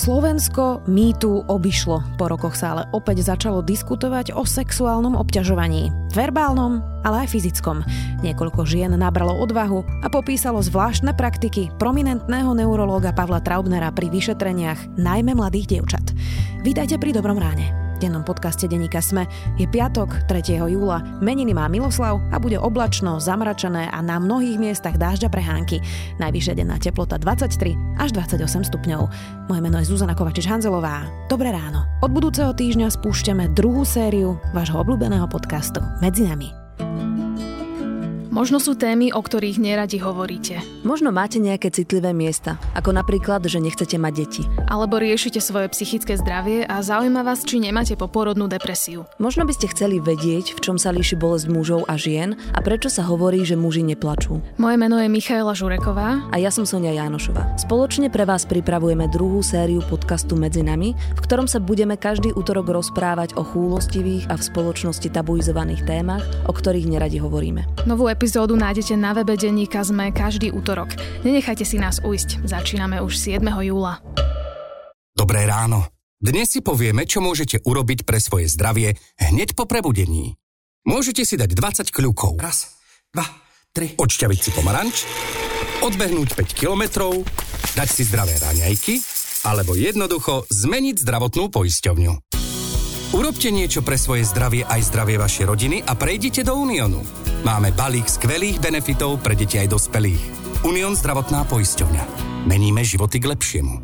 Slovensko mýtu obišlo. Po rokoch sa ale opäť začalo diskutovať o sexuálnom obťažovaní. Verbálnom, ale aj fyzickom. Niekoľko žien nabralo odvahu a popísalo zvláštne praktiky prominentného neurológa Pavla Traubnera pri vyšetreniach najmä mladých dievčat. Vítajte pri Dobrom ráne dennom podcaste Deníka Sme. Je piatok, 3. júla, meniny má Miloslav a bude oblačno, zamračené a na mnohých miestach dážďa prehánky. Najvyššia denná teplota 23 až 28 stupňov. Moje meno je Zuzana Kovačič-Hanzelová. Dobré ráno. Od budúceho týždňa spúšťame druhú sériu vášho obľúbeného podcastu Medzi nami. Možno sú témy, o ktorých neradi hovoríte. Možno máte nejaké citlivé miesta, ako napríklad, že nechcete mať deti. Alebo riešite svoje psychické zdravie a zaujíma vás, či nemáte poporodnú depresiu. Možno by ste chceli vedieť, v čom sa líši bolesť mužov a žien a prečo sa hovorí, že muži neplačú. Moje meno je Michaela Žureková. A ja som Sonia Jánošová. Spoločne pre vás pripravujeme druhú sériu podcastu Medzi nami, v ktorom sa budeme každý útorok rozprávať o chúlostivých a v spoločnosti tabuizovaných témach, o ktorých neradi hovoríme. Novú epizódu nájdete na webe Denníka Sme každý útorok. Nenechajte si nás ujsť. Začíname už 7. júla. Dobré ráno. Dnes si povieme, čo môžete urobiť pre svoje zdravie hneď po prebudení. Môžete si dať 20 kľúkov. Raz, dva, tri. Odšťaviť si pomaranč, odbehnúť 5 kilometrov, dať si zdravé raňajky, alebo jednoducho zmeniť zdravotnú poisťovňu. Urobte niečo pre svoje zdravie aj zdravie vašej rodiny a prejdite do Uniónu. Máme balík skvelých benefitov pre deti aj dospelých. Unión zdravotná poisťovňa. Meníme životy k lepšiemu.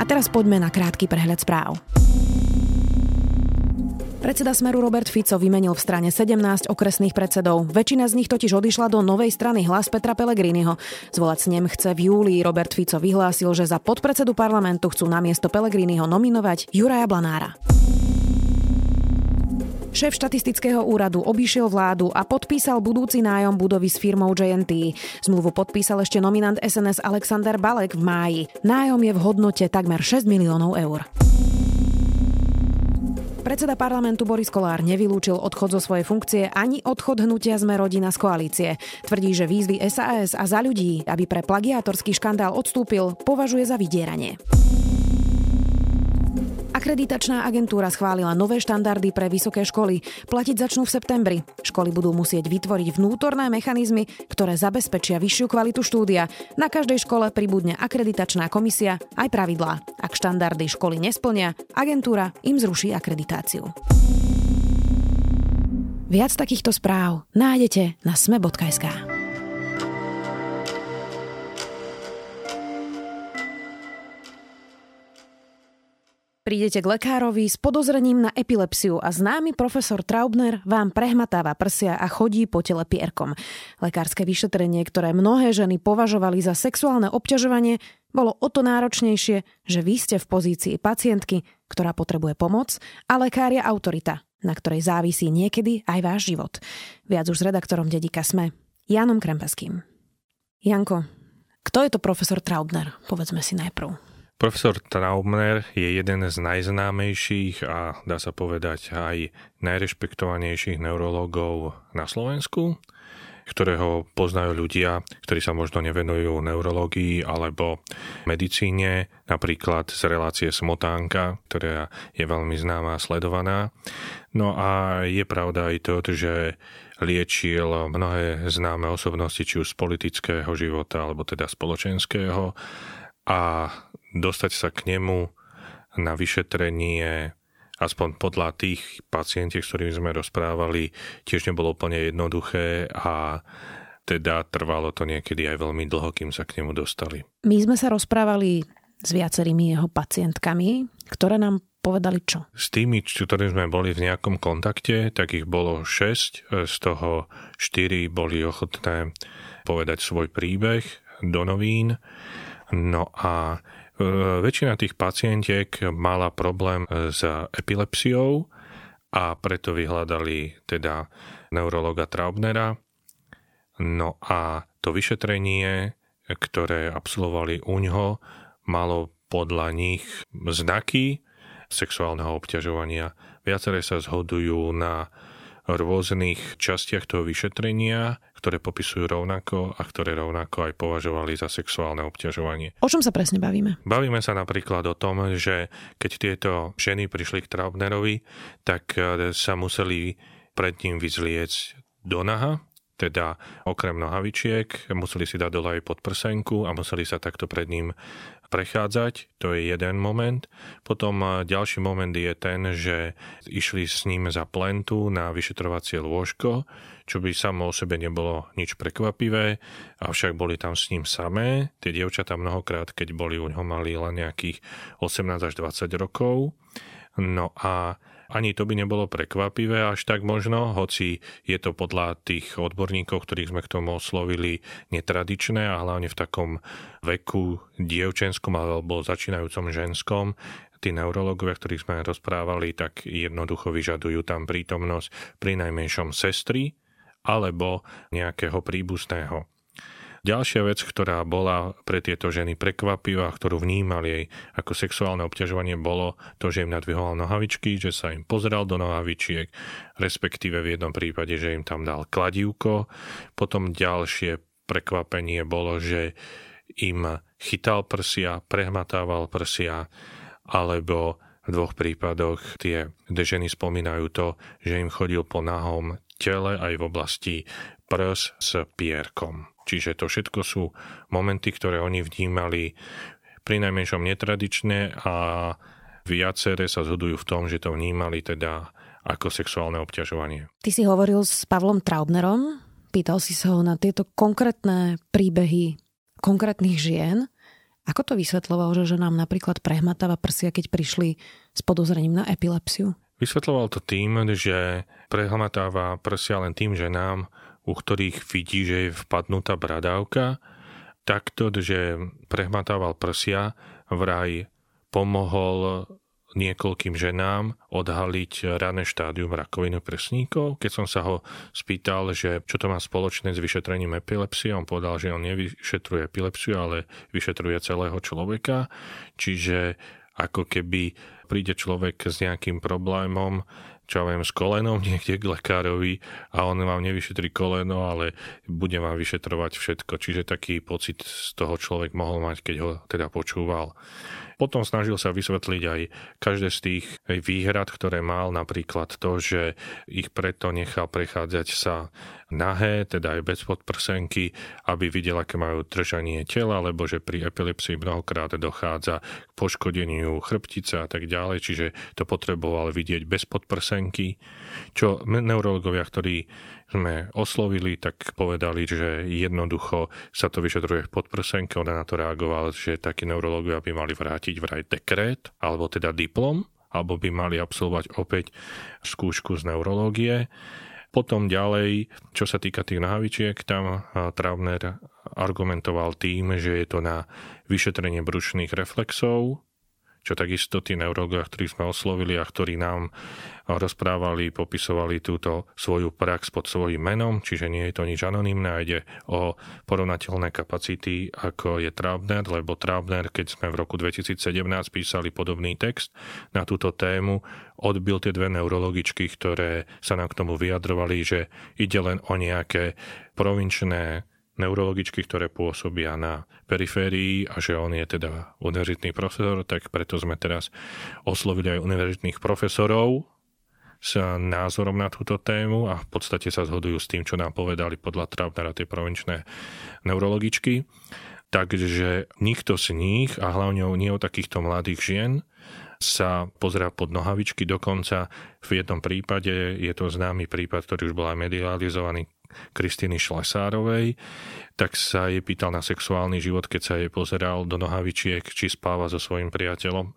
A teraz poďme na krátky prehľad správ. Predseda Smeru Robert Fico vymenil v strane 17 okresných predsedov. Väčšina z nich totiž odišla do novej strany hlas Petra Pellegriniho. Zvolať snem chce v júli. Robert Fico vyhlásil, že za podpredsedu parlamentu chcú na miesto Pellegriniho nominovať Juraja Blanára. Šéf štatistického úradu obišiel vládu a podpísal budúci nájom budovy s firmou JNT. Zmluvu podpísal ešte nominant SNS Alexander Balek v máji. Nájom je v hodnote takmer 6 miliónov eur. Predseda parlamentu Boris Kolár nevylúčil odchod zo svojej funkcie ani odchod hnutia Sme rodina z koalície. Tvrdí, že výzvy SAS a za ľudí, aby pre plagiátorský škandál odstúpil, považuje za vydieranie. Akreditačná agentúra schválila nové štandardy pre vysoké školy. Platiť začnú v septembri. Školy budú musieť vytvoriť vnútorné mechanizmy, ktoré zabezpečia vyššiu kvalitu štúdia. Na každej škole pribudne akreditačná komisia aj pravidlá. Ak štandardy školy nesplnia, agentúra im zruší akreditáciu. Viac takýchto správ nájdete na sme.sk. Prídete k lekárovi s podozrením na epilepsiu a známy profesor Traubner vám prehmatáva prsia a chodí po tele pierkom. Lekárske vyšetrenie, ktoré mnohé ženy považovali za sexuálne obťažovanie, bolo o to náročnejšie, že vy ste v pozícii pacientky, ktorá potrebuje pomoc a lekár je autorita, na ktorej závisí niekedy aj váš život. Viac už s redaktorom Dedika Sme, Janom Krempeským. Janko, kto je to profesor Traubner? Povedzme si najprv. Profesor Traubner je jeden z najznámejších a dá sa povedať aj najrešpektovanejších neurologov na Slovensku, ktorého poznajú ľudia, ktorí sa možno nevenujú neurológii alebo medicíne, napríklad z relácie Smotánka, ktorá je veľmi známa a sledovaná. No a je pravda aj to, že liečil mnohé známe osobnosti, či už z politického života, alebo teda spoločenského a dostať sa k nemu na vyšetrenie aspoň podľa tých pacientiek, s ktorými sme rozprávali, tiež nebolo úplne jednoduché a teda trvalo to niekedy aj veľmi dlho, kým sa k nemu dostali. My sme sa rozprávali s viacerými jeho pacientkami, ktoré nám povedali čo? S tými, ktorými sme boli v nejakom kontakte, tak ich bolo 6, z toho 4 boli ochotné povedať svoj príbeh do novín. No a väčšina tých pacientiek mala problém s epilepsiou a preto vyhľadali teda neurologa Traubnera. No a to vyšetrenie, ktoré absolvovali u ňoho, malo podľa nich znaky sexuálneho obťažovania. Viaceré sa zhodujú na rôznych častiach toho vyšetrenia, ktoré popisujú rovnako a ktoré rovnako aj považovali za sexuálne obťažovanie. O čom sa presne bavíme? Bavíme sa napríklad o tom, že keď tieto ženy prišli k Traubnerovi, tak e, sa museli pred ním vyzliecť do naha, teda okrem nohavičiek, museli si dať dole aj podprsenku a museli sa takto pred ním prechádzať, to je jeden moment. Potom eh, ďalší moment je ten, že išli s ním za plentu na vyšetrovacie lôžko, čo by samo o sebe nebolo nič prekvapivé, avšak boli tam s ním samé. Tie dievčatá mnohokrát, keď boli u ňoho, mali len nejakých 18 až 20 rokov. No a ani to by nebolo prekvapivé až tak možno, hoci je to podľa tých odborníkov, ktorých sme k tomu oslovili, netradičné a hlavne v takom veku dievčenskom alebo začínajúcom ženskom, tí neurologovia, ktorých sme rozprávali, tak jednoducho vyžadujú tam prítomnosť pri najmenšom sestry alebo nejakého príbuzného. Ďalšia vec, ktorá bola pre tieto ženy prekvapivá, ktorú vnímali jej ako sexuálne obťažovanie, bolo to, že im nadvihol nohavičky, že sa im pozrel do nohavičiek, respektíve v jednom prípade, že im tam dal kladívko. Potom ďalšie prekvapenie bolo, že im chytal prsia, prehmatával prsia, alebo v dvoch prípadoch tie ženy spomínajú to, že im chodil po nahom tele aj v oblasti prs s pierkom. Čiže to všetko sú momenty, ktoré oni vnímali pri najmenšom netradične a viaceré sa zhodujú v tom, že to vnímali teda ako sexuálne obťažovanie. Ty si hovoril s Pavlom Traubnerom, pýtal si sa ho na tieto konkrétne príbehy konkrétnych žien. Ako to vysvetloval, že nám napríklad prehmatáva prsia, keď prišli s podozrením na epilepsiu? Vysvetloval to tým, že prehmatáva prsia len tým, že nám u ktorých vidí, že je vpadnutá bradávka, takto, že prehmatával prsia, vraj pomohol niekoľkým ženám odhaliť rané štádium rakoviny prsníkov. Keď som sa ho spýtal, že čo to má spoločné s vyšetrením epilepsie, on povedal, že on nevyšetruje epilepsiu, ale vyšetruje celého človeka. Čiže ako keby príde človek s nejakým problémom, čo ja viem, s kolenom niekde k lekárovi a on vám nevyšetrí koleno, ale bude vám vyšetrovať všetko. Čiže taký pocit z toho človek mohol mať, keď ho teda počúval. Potom snažil sa vysvetliť aj každé z tých výhrad, ktoré mal, napríklad to, že ich preto nechal prechádzať sa nahé, teda aj bez podprsenky, aby videl, aké majú držanie tela, lebo že pri epilepsii mnohokrát dochádza k poškodeniu chrbtice a tak ďalej, čiže to potreboval vidieť bez podprsenky, čo neurologovia, ktorí sme oslovili, tak povedali, že jednoducho sa to vyšetruje v podprsenke. Ona na to reagovala, že takí neurologovia by mali vrátiť vraj dekrét, alebo teda diplom, alebo by mali absolvovať opäť skúšku z neurológie. Potom ďalej, čo sa týka tých nohavičiek, tam Travner argumentoval tým, že je to na vyšetrenie brušných reflexov, čo takisto tí neurologovia, ktorých sme oslovili a ktorí nám rozprávali, popisovali túto svoju prax pod svojím menom, čiže nie je to nič anonimné a ide o porovnateľné kapacity, ako je Traubner, lebo Traubner, keď sme v roku 2017 písali podobný text na túto tému, odbil tie dve neurologičky, ktoré sa nám k tomu vyjadrovali, že ide len o nejaké provinčné neurologičky, ktoré pôsobia na periférii a že on je teda univerzitný profesor, tak preto sme teraz oslovili aj univerzitných profesorov s názorom na túto tému a v podstate sa zhodujú s tým, čo nám povedali podľa Traubnera tie provinčné neurologičky. Takže nikto z nich, a hlavne nie o takýchto mladých žien, sa pozrá pod nohavičky. Dokonca v jednom prípade, je to známy prípad, ktorý už bol aj medializovaný, Kristiny Šlesárovej, tak sa jej pýtal na sexuálny život, keď sa jej pozeral do nohavičiek, či spáva so svojim priateľom.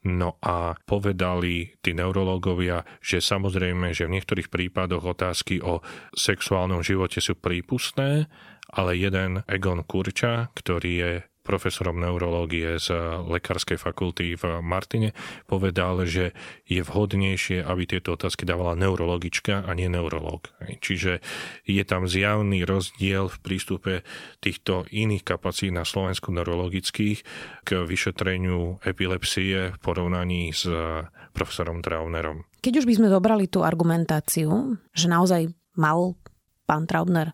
No a povedali tí neurológovia, že samozrejme, že v niektorých prípadoch otázky o sexuálnom živote sú prípustné, ale jeden Egon Kurča, ktorý je profesorom neurológie z Lekárskej fakulty v Martine, povedal, že je vhodnejšie, aby tieto otázky dávala neurologička a nie neurológ. Čiže je tam zjavný rozdiel v prístupe týchto iných kapacít na Slovensku neurologických k vyšetreniu epilepsie v porovnaní s profesorom Traubnerom. Keď už by sme dobrali tú argumentáciu, že naozaj mal pán Traubner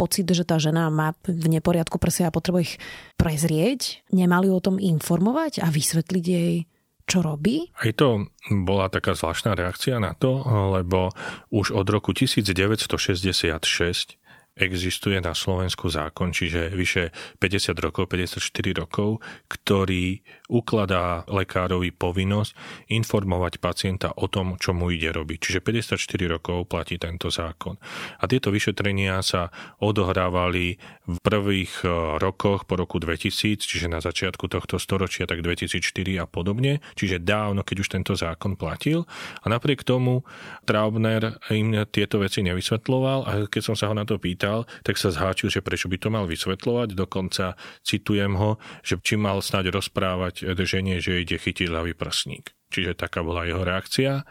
pocit, že tá žena má v neporiadku prsia a potrebuje ich prezrieť, nemali o tom informovať a vysvetliť jej, čo robí? Aj to bola taká zvláštna reakcia na to, lebo už od roku 1966 existuje na Slovensku zákon, čiže vyše 50 rokov, 54 rokov, ktorý ukladá lekárovi povinnosť informovať pacienta o tom, čo mu ide robiť. Čiže 54 rokov platí tento zákon. A tieto vyšetrenia sa odohrávali v prvých e, rokoch po roku 2000, čiže na začiatku tohto storočia, tak 2004 a podobne, čiže dávno, keď už tento zákon platil. A napriek tomu Traubner im tieto veci nevysvetloval a keď som sa ho na to pýtal, tak sa zháčil, že prečo by to mal vysvetľovať. Dokonca citujem ho, že či mal snáď rozprávať žene, že ide chytiť ľavý prsník. Čiže taká bola jeho reakcia.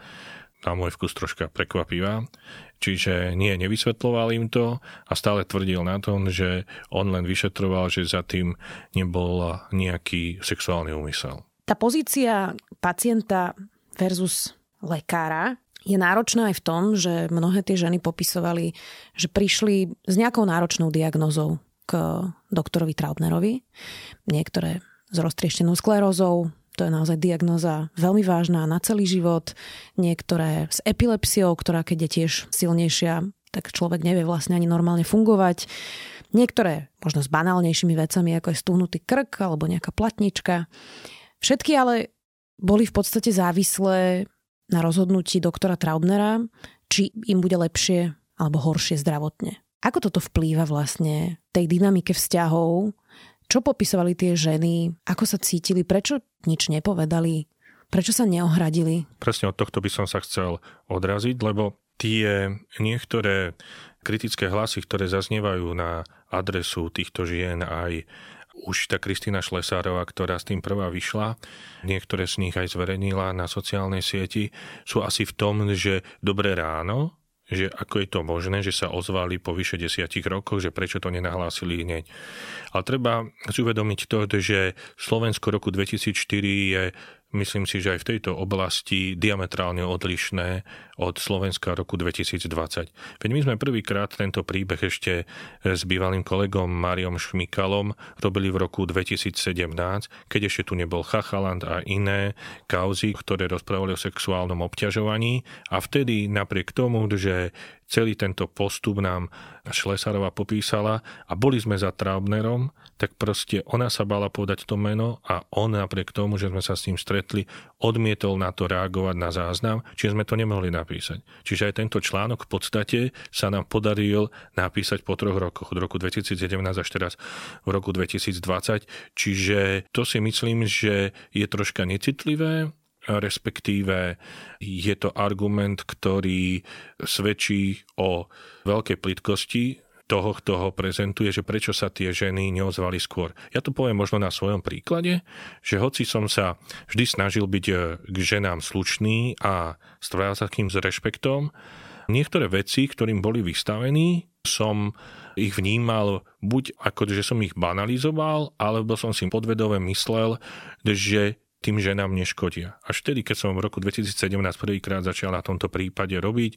Na môj vkus troška prekvapivá. Čiže nie, nevysvetloval im to a stále tvrdil na tom, že on len vyšetroval, že za tým nebol nejaký sexuálny úmysel. Tá pozícia pacienta versus lekára je náročná aj v tom, že mnohé tie ženy popisovali, že prišli s nejakou náročnou diagnozou k doktorovi Trautnerovi. Niektoré s roztrieštenou sklerózou, to je naozaj diagnoza veľmi vážna na celý život. Niektoré s epilepsiou, ktorá keď je tiež silnejšia, tak človek nevie vlastne ani normálne fungovať. Niektoré možno s banálnejšími vecami, ako je stuhnutý krk alebo nejaká platnička. Všetky ale boli v podstate závislé na rozhodnutí doktora Traubnera, či im bude lepšie alebo horšie zdravotne. Ako toto vplýva vlastne tej dynamike vzťahov čo popisovali tie ženy? Ako sa cítili? Prečo nič nepovedali? Prečo sa neohradili? Presne od tohto by som sa chcel odraziť, lebo tie niektoré kritické hlasy, ktoré zaznievajú na adresu týchto žien aj už tá Kristýna Šlesárová, ktorá s tým prvá vyšla, niektoré z nich aj zverejnila na sociálnej sieti, sú asi v tom, že dobré ráno, že ako je to možné, že sa ozvali po vyše desiatich rokoch, že prečo to nenahlásili hneď. Ale treba si uvedomiť to, že Slovensko roku 2004 je myslím si, že aj v tejto oblasti diametrálne odlišné od Slovenska roku 2020. Veď my sme prvýkrát tento príbeh ešte s bývalým kolegom Mariom Šmikalom robili v roku 2017, keď ešte tu nebol Chachaland a iné kauzy, ktoré rozprávali o sexuálnom obťažovaní a vtedy napriek tomu, že celý tento postup nám Šlesárova popísala a boli sme za Traubnerom, tak proste ona sa bala povedať to meno a on napriek tomu, že sme sa s ním stretli, odmietol na to reagovať na záznam, čiže sme to nemohli napísať. Čiže aj tento článok v podstate sa nám podaril napísať po troch rokoch, od roku 2017 až teraz v roku 2020. Čiže to si myslím, že je troška necitlivé, respektíve je to argument, ktorý svedčí o veľkej plitkosti toho, kto ho prezentuje, že prečo sa tie ženy neozvali skôr. Ja to poviem možno na svojom príklade, že hoci som sa vždy snažil byť e, k ženám slušný a strojal sa kým s rešpektom, niektoré veci, ktorým boli vystavení, som ich vnímal buď ako, že som ich banalizoval, alebo som si podvedove myslel, že tým ženám neškodia. Až vtedy, keď som v roku 2017 prvýkrát začal na tomto prípade robiť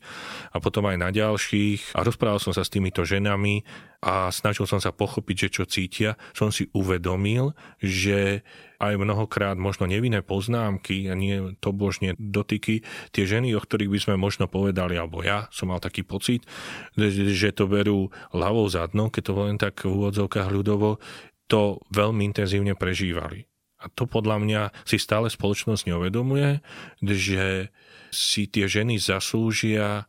a potom aj na ďalších a rozprával som sa s týmito ženami a snažil som sa pochopiť, že čo cítia, som si uvedomil, že aj mnohokrát možno nevinné poznámky a nie to božne dotyky, tie ženy, o ktorých by sme možno povedali, alebo ja som mal taký pocit, že to berú ľavou zadnou, keď to len tak v úvodzovkách ľudovo, to veľmi intenzívne prežívali a to podľa mňa si stále spoločnosť neuvedomuje, že si tie ženy zaslúžia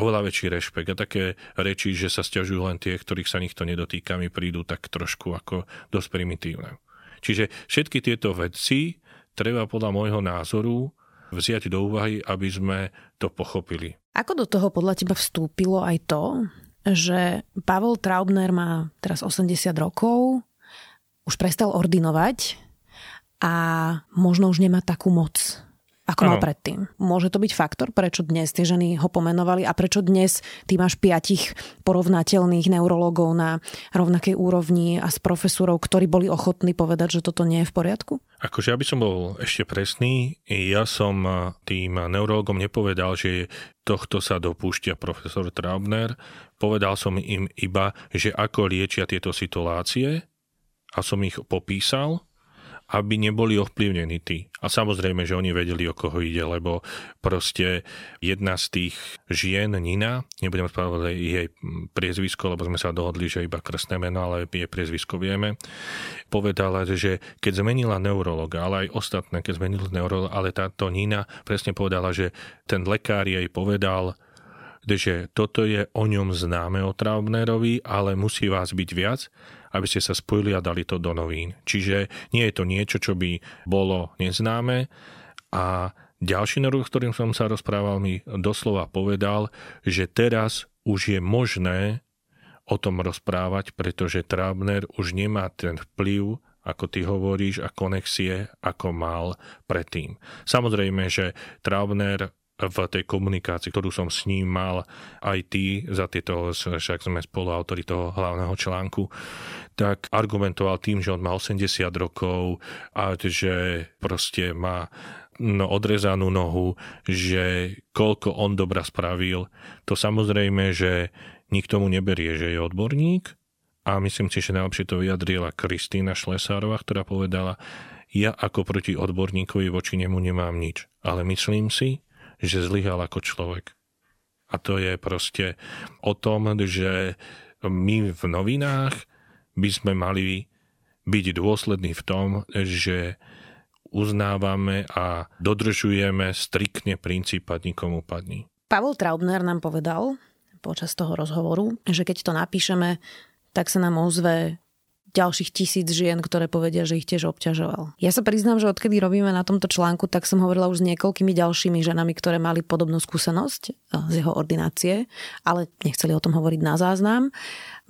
oveľa väčší rešpekt a také reči, že sa stiažujú len tie, ktorých sa nikto nedotýka, mi prídu tak trošku ako dosť primitívne. Čiže všetky tieto veci treba podľa môjho názoru vziať do úvahy, aby sme to pochopili. Ako do toho podľa teba vstúpilo aj to, že Pavel Traubner má teraz 80 rokov, už prestal ordinovať a možno už nemá takú moc, ako mal predtým. Môže to byť faktor, prečo dnes tie ženy ho pomenovali a prečo dnes ty máš piatich porovnateľných neurologov na rovnakej úrovni a s profesorov, ktorí boli ochotní povedať, že toto nie je v poriadku? Akože ja by som bol ešte presný, ja som tým neurologom nepovedal, že tohto sa dopúšťa profesor Traubner. Povedal som im iba, že ako liečia tieto situácie a som ich popísal aby neboli ovplyvnení tí. A samozrejme, že oni vedeli, o koho ide, lebo proste jedna z tých žien, Nina, nebudem spravodať jej priezvisko, lebo sme sa dohodli, že iba krstné meno, ale jej priezvisko vieme, povedala, že keď zmenila neurologa, ale aj ostatné, keď zmenili neurologa, ale táto Nina presne povedala, že ten lekár jej povedal, že toto je o ňom známe o Traubnerovi, ale musí vás byť viac aby ste sa spojili a dali to do novín. Čiže nie je to niečo, čo by bolo neznáme a ďalší nerv, s ktorým som sa rozprával, mi doslova povedal, že teraz už je možné o tom rozprávať, pretože Trabner už nemá ten vplyv, ako ty hovoríš, a konexie, ako mal predtým. Samozrejme, že Trabner v tej komunikácii, ktorú som s ním mal aj ty za tieto, však sme spoluautori toho hlavného článku, tak argumentoval tým, že on má 80 rokov a že proste má no, odrezanú nohu, že koľko on dobra spravil. To samozrejme, že nikto mu neberie, že je odborník a myslím si, že najlepšie to vyjadrila Kristýna Šlesárova, ktorá povedala, ja ako proti odborníkovi voči nemu nemám nič, ale myslím si, že zlyhal ako človek. A to je proste o tom, že my v novinách by sme mali byť dôslední v tom, že uznávame a dodržujeme striktne princíp padni komu padni. Pavel Traubner nám povedal počas toho rozhovoru, že keď to napíšeme, tak sa nám ozve ďalších tisíc žien, ktoré povedia, že ich tiež obťažoval. Ja sa priznám, že odkedy robíme na tomto článku, tak som hovorila už s niekoľkými ďalšími ženami, ktoré mali podobnú skúsenosť eh, z jeho ordinácie, ale nechceli o tom hovoriť na záznam.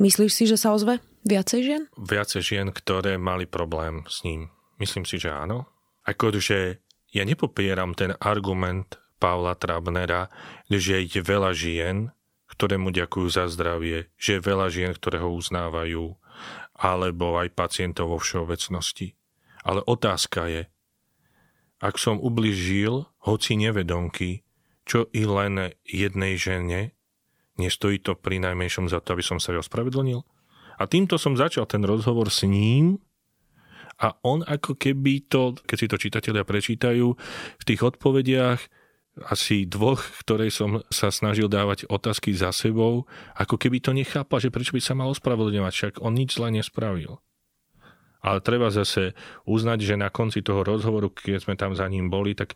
Myslíš si, že sa ozve viacej žien? Viacej žien, ktoré mali problém s ním. Myslím si, že áno. Akože ja nepopieram ten argument Pavla Trabnera, že je veľa žien, ktoré mu ďakujú za zdravie, že je veľa žien, ktoré ho uznávajú, alebo aj pacientov vo všeobecnosti. Ale otázka je, ak som ubližil, hoci nevedomky, čo i len jednej žene, nestojí to pri najmenšom za to, aby som sa ospravedlnil? A týmto som začal ten rozhovor s ním a on ako keby to, keď si to čitatelia prečítajú, v tých odpovediach asi dvoch, ktorej som sa snažil dávať otázky za sebou, ako keby to nechápal, že prečo by sa mal ospravedlňovať, však on nič zle nespravil. Ale treba zase uznať, že na konci toho rozhovoru, keď sme tam za ním boli, tak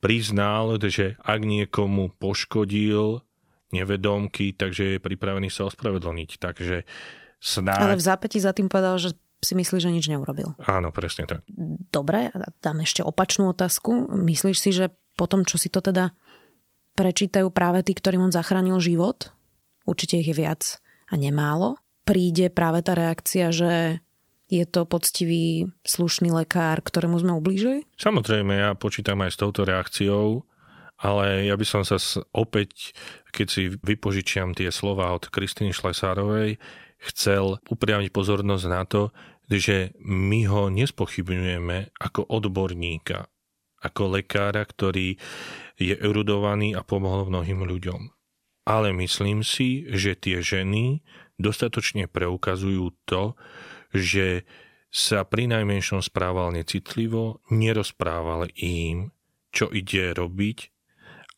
priznal, že ak niekomu poškodil nevedomky, takže je pripravený sa ospravedlniť. Takže snáď... Ale v zápäti za tým povedal, že si myslí, že nič neurobil. Áno, presne tak. Dobre, dám ešte opačnú otázku. Myslíš si, že po tom, čo si to teda prečítajú práve tí, ktorým on zachránil život, určite ich je viac a nemálo, príde práve tá reakcia, že je to poctivý, slušný lekár, ktorému sme ublížili? Samozrejme, ja počítam aj s touto reakciou, ale ja by som sa opäť, keď si vypožičiam tie slova od Kristýny Šlesárovej, chcel upriamiť pozornosť na to, že my ho nespochybňujeme ako odborníka, ako lekára, ktorý je erudovaný a pomohol mnohým ľuďom. Ale myslím si, že tie ženy dostatočne preukazujú to, že sa pri najmenšom správal necitlivo, nerozprával im, čo ide robiť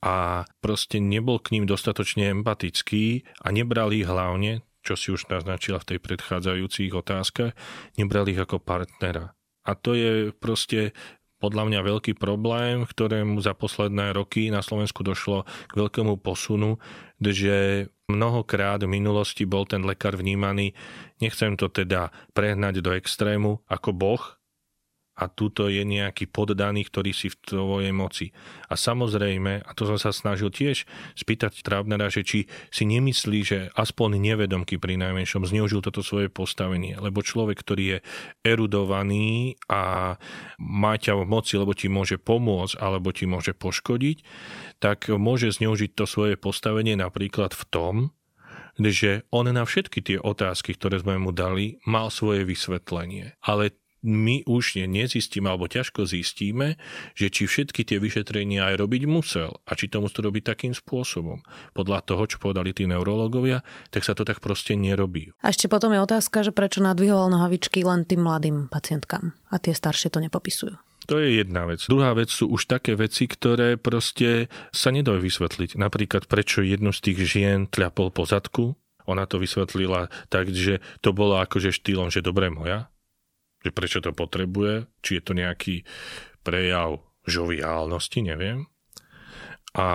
a proste nebol k ním dostatočne empatický a nebral ich hlavne, čo si už naznačila v tej predchádzajúcich otázkach, nebral ich ako partnera. A to je proste podľa mňa veľký problém, ktorému za posledné roky na Slovensku došlo k veľkému posunu, že mnohokrát v minulosti bol ten lekár vnímaný, nechcem to teda prehnať do extrému, ako boh, a tuto je nejaký poddaný, ktorý si v tvojej moci. A samozrejme, a to som sa snažil tiež spýtať Traubnera, že či si nemyslí, že aspoň nevedomky pri najmenšom zneužil toto svoje postavenie. Lebo človek, ktorý je erudovaný a má ťa v moci, lebo ti môže pomôcť, alebo ti môže poškodiť, tak môže zneužiť to svoje postavenie napríklad v tom, že on na všetky tie otázky, ktoré sme mu dali, mal svoje vysvetlenie. Ale my už nezistíme, alebo ťažko zistíme, že či všetky tie vyšetrenia aj robiť musel a či to musí robiť takým spôsobom. Podľa toho, čo povedali tí neurológovia, tak sa to tak proste nerobí. A ešte potom je otázka, že prečo nadvihoval nohavičky len tým mladým pacientkám a tie staršie to nepopisujú. To je jedna vec. Druhá vec sú už také veci, ktoré proste sa nedajú vysvetliť. Napríklad, prečo jednu z tých žien tľapol po zadku. Ona to vysvetlila tak, že to bolo akože štýlom, že dobre moja, že prečo to potrebuje, či je to nejaký prejav žoviálnosti, neviem. A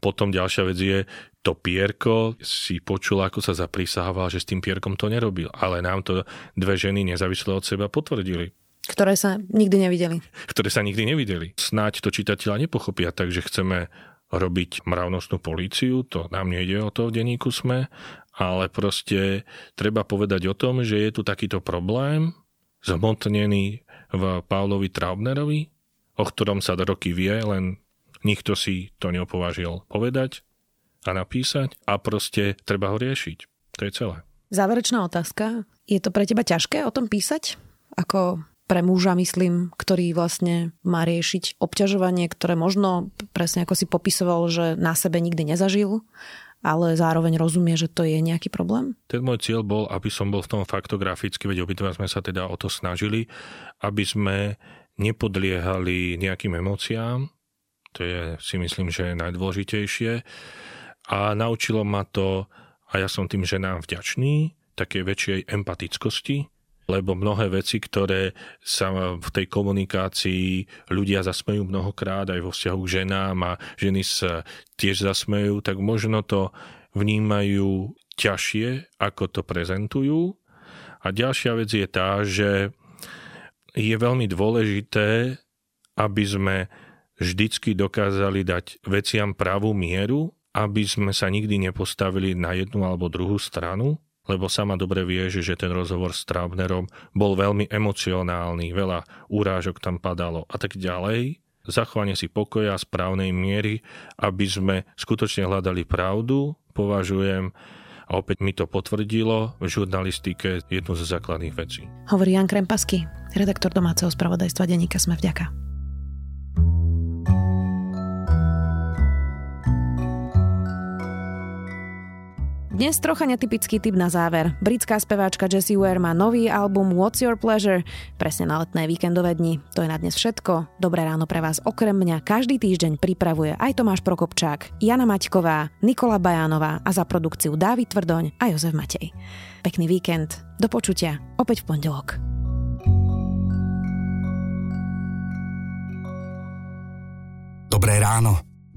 potom ďalšia vec je, to pierko si počul, ako sa zaprisával, že s tým pierkom to nerobil. Ale nám to dve ženy nezávisle od seba potvrdili. Ktoré sa nikdy nevideli. Ktoré sa nikdy nevideli. Snáď to čitateľa nepochopia, takže chceme robiť mravnostnú políciu, to nám nejde o to v denníku sme, ale proste treba povedať o tom, že je tu takýto problém, zhmotnený v Pavlovi Traubnerovi, o ktorom sa roky vie, len nikto si to neopovážil povedať a napísať a proste treba ho riešiť. To je celé. Záverečná otázka. Je to pre teba ťažké o tom písať? Ako pre muža, myslím, ktorý vlastne má riešiť obťažovanie, ktoré možno, presne ako si popisoval, že na sebe nikdy nezažil ale zároveň rozumie, že to je nejaký problém? Ten môj cieľ bol, aby som bol v tom faktograficky, veď obidva sme sa teda o to snažili, aby sme nepodliehali nejakým emóciám, to je si myslím, že najdôležitejšie. A naučilo ma to, a ja som tým ženám vďačný, také väčšej empatickosti, lebo mnohé veci, ktoré sa v tej komunikácii ľudia zasmejú mnohokrát aj vo vzťahu k ženám a ženy sa tiež zasmejú, tak možno to vnímajú ťažšie, ako to prezentujú. A ďalšia vec je tá, že je veľmi dôležité, aby sme vždycky dokázali dať veciam pravú mieru, aby sme sa nikdy nepostavili na jednu alebo druhú stranu, lebo sama dobre vie, že ten rozhovor s Traubnerom bol veľmi emocionálny, veľa úrážok tam padalo a tak ďalej. Zachovanie si pokoja správnej miery, aby sme skutočne hľadali pravdu, považujem a opäť mi to potvrdilo v žurnalistike jednu zo základných vecí. Hovorí Jan Krempasky, redaktor domáceho spravodajstva denníka Sme vďaka. Dnes trocha netypický typ na záver. Britská speváčka Jessie Ware má nový album What's Your Pleasure? Presne na letné víkendové dni. To je na dnes všetko. Dobré ráno pre vás okrem mňa každý týždeň pripravuje aj Tomáš Prokopčák, Jana Maťková, Nikola Bajánová a za produkciu Dávid Tvrdoň a Jozef Matej. Pekný víkend. Do počutia. Opäť v pondelok. Dobré ráno.